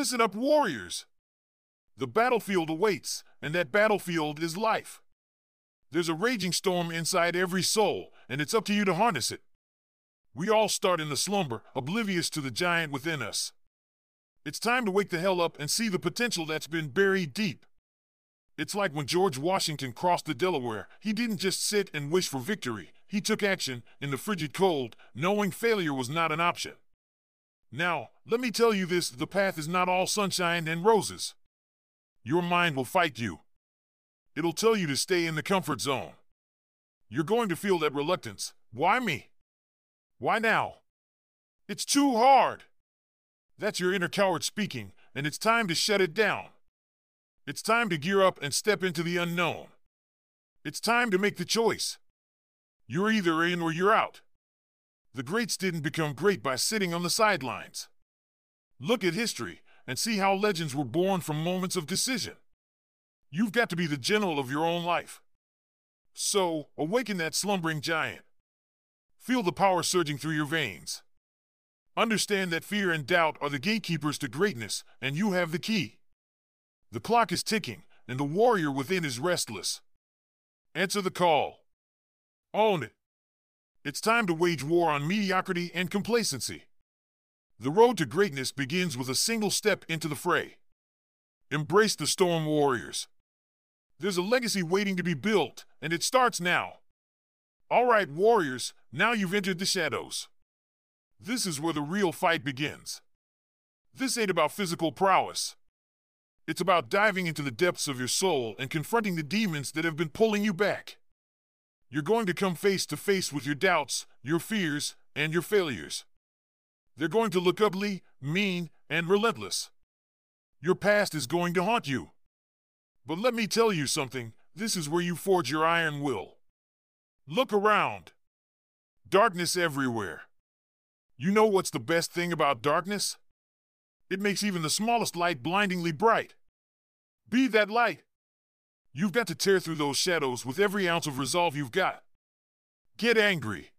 Listen up, warriors! The battlefield awaits, and that battlefield is life. There's a raging storm inside every soul, and it's up to you to harness it. We all start in the slumber, oblivious to the giant within us. It's time to wake the hell up and see the potential that's been buried deep. It's like when George Washington crossed the Delaware, he didn't just sit and wish for victory, he took action in the frigid cold, knowing failure was not an option. Now, let me tell you this the path is not all sunshine and roses. Your mind will fight you. It'll tell you to stay in the comfort zone. You're going to feel that reluctance. Why me? Why now? It's too hard. That's your inner coward speaking, and it's time to shut it down. It's time to gear up and step into the unknown. It's time to make the choice. You're either in or you're out. The greats didn't become great by sitting on the sidelines. Look at history and see how legends were born from moments of decision. You've got to be the general of your own life. So, awaken that slumbering giant. Feel the power surging through your veins. Understand that fear and doubt are the gatekeepers to greatness, and you have the key. The clock is ticking, and the warrior within is restless. Answer the call. Own it. It's time to wage war on mediocrity and complacency. The road to greatness begins with a single step into the fray. Embrace the Storm Warriors. There's a legacy waiting to be built, and it starts now. All right, Warriors, now you've entered the shadows. This is where the real fight begins. This ain't about physical prowess. It's about diving into the depths of your soul and confronting the demons that have been pulling you back. You're going to come face to face with your doubts, your fears, and your failures. They're going to look ugly, mean, and relentless. Your past is going to haunt you. But let me tell you something this is where you forge your iron will. Look around. Darkness everywhere. You know what's the best thing about darkness? It makes even the smallest light blindingly bright. Be that light. You've got to tear through those shadows with every ounce of resolve you've got. Get angry.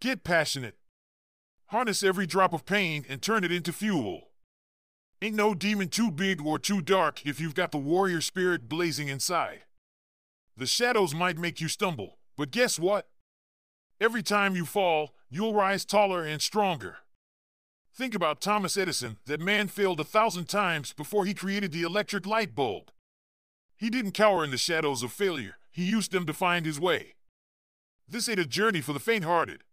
Get passionate. Harness every drop of pain and turn it into fuel. Ain't no demon too big or too dark if you've got the warrior spirit blazing inside. The shadows might make you stumble, but guess what? Every time you fall, you'll rise taller and stronger. Think about Thomas Edison, that man failed a thousand times before he created the electric light bulb. He didn't cower in the shadows of failure, he used them to find his way. This ain't a journey for the faint hearted.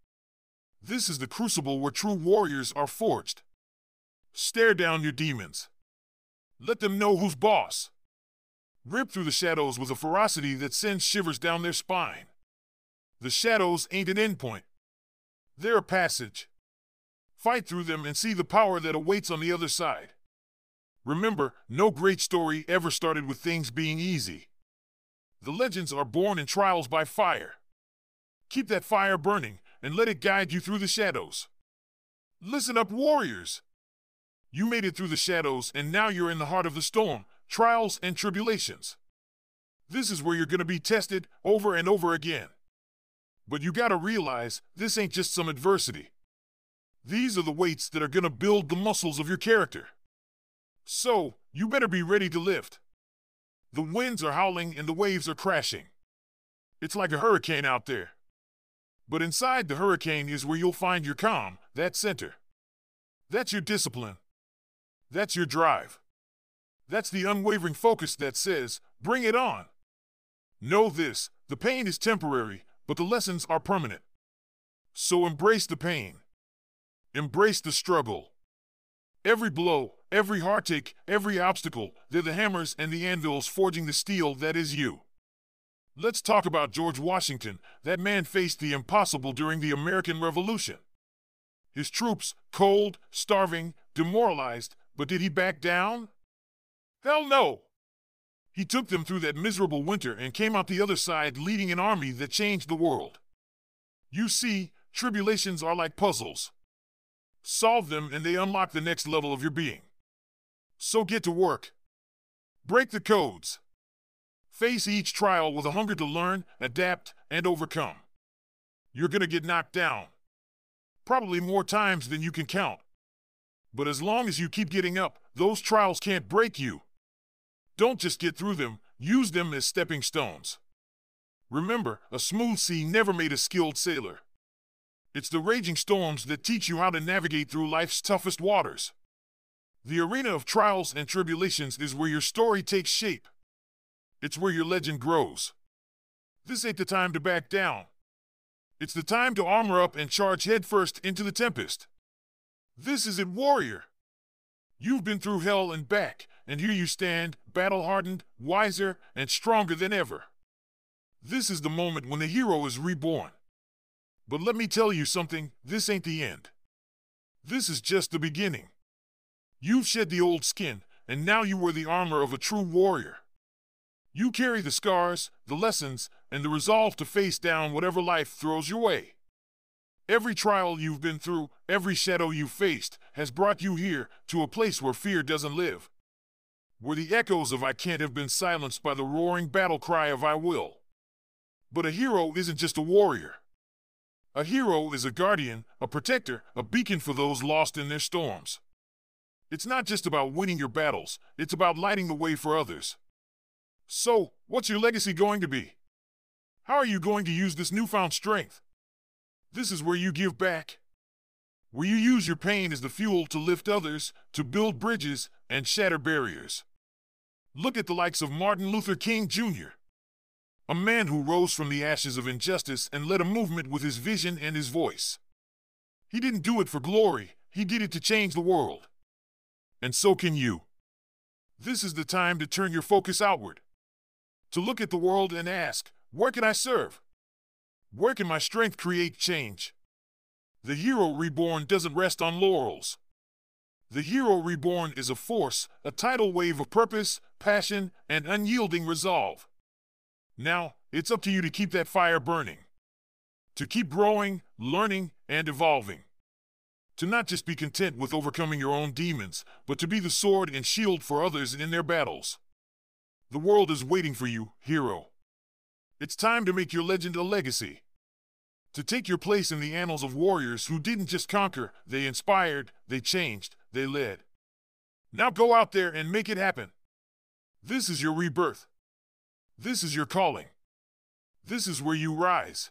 This is the crucible where true warriors are forged. Stare down your demons. Let them know who's boss. Rip through the shadows with a ferocity that sends shivers down their spine. The shadows ain't an endpoint, they're a passage. Fight through them and see the power that awaits on the other side. Remember, no great story ever started with things being easy. The legends are born in trials by fire. Keep that fire burning and let it guide you through the shadows. Listen up, warriors! You made it through the shadows and now you're in the heart of the storm, trials and tribulations. This is where you're going to be tested over and over again. But you gotta realize this ain't just some adversity. These are the weights that are gonna build the muscles of your character. So, you better be ready to lift. The winds are howling and the waves are crashing. It's like a hurricane out there. But inside the hurricane is where you'll find your calm, that center. That's your discipline. That's your drive. That's the unwavering focus that says, bring it on. Know this the pain is temporary, but the lessons are permanent. So embrace the pain. Embrace the struggle. Every blow, every heartache, every obstacle, they're the hammers and the anvils forging the steel that is you. Let's talk about George Washington. That man faced the impossible during the American Revolution. His troops, cold, starving, demoralized, but did he back down? Hell no! He took them through that miserable winter and came out the other side leading an army that changed the world. You see, tribulations are like puzzles. Solve them and they unlock the next level of your being. So get to work. Break the codes. Face each trial with a hunger to learn, adapt, and overcome. You're gonna get knocked down. Probably more times than you can count. But as long as you keep getting up, those trials can't break you. Don't just get through them, use them as stepping stones. Remember, a smooth sea never made a skilled sailor. It's the raging storms that teach you how to navigate through life's toughest waters. The arena of trials and tribulations is where your story takes shape. It's where your legend grows. This ain't the time to back down. It's the time to armor up and charge headfirst into the tempest. This is it, warrior. You've been through hell and back, and here you stand, battle hardened, wiser, and stronger than ever. This is the moment when the hero is reborn. But let me tell you something this ain't the end. This is just the beginning. You've shed the old skin, and now you wear the armor of a true warrior. You carry the scars, the lessons, and the resolve to face down whatever life throws your way. Every trial you've been through, every shadow you've faced, has brought you here to a place where fear doesn't live where the echoes of I can't have been silenced by the roaring battle cry of I will. But a hero isn't just a warrior. A hero is a guardian, a protector, a beacon for those lost in their storms. It's not just about winning your battles, it's about lighting the way for others. So, what's your legacy going to be? How are you going to use this newfound strength? This is where you give back. Where you use your pain as the fuel to lift others, to build bridges, and shatter barriers. Look at the likes of Martin Luther King Jr., a man who rose from the ashes of injustice and led a movement with his vision and his voice. He didn't do it for glory, he did it to change the world. And so can you. This is the time to turn your focus outward, to look at the world and ask, Where can I serve? Where can my strength create change? The hero reborn doesn't rest on laurels. The Hero Reborn is a force, a tidal wave of purpose, passion, and unyielding resolve. Now, it's up to you to keep that fire burning. To keep growing, learning, and evolving. To not just be content with overcoming your own demons, but to be the sword and shield for others in their battles. The world is waiting for you, hero. It's time to make your legend a legacy. To take your place in the annals of warriors who didn't just conquer, they inspired, they changed, they led. Now go out there and make it happen. This is your rebirth. This is your calling. This is where you rise.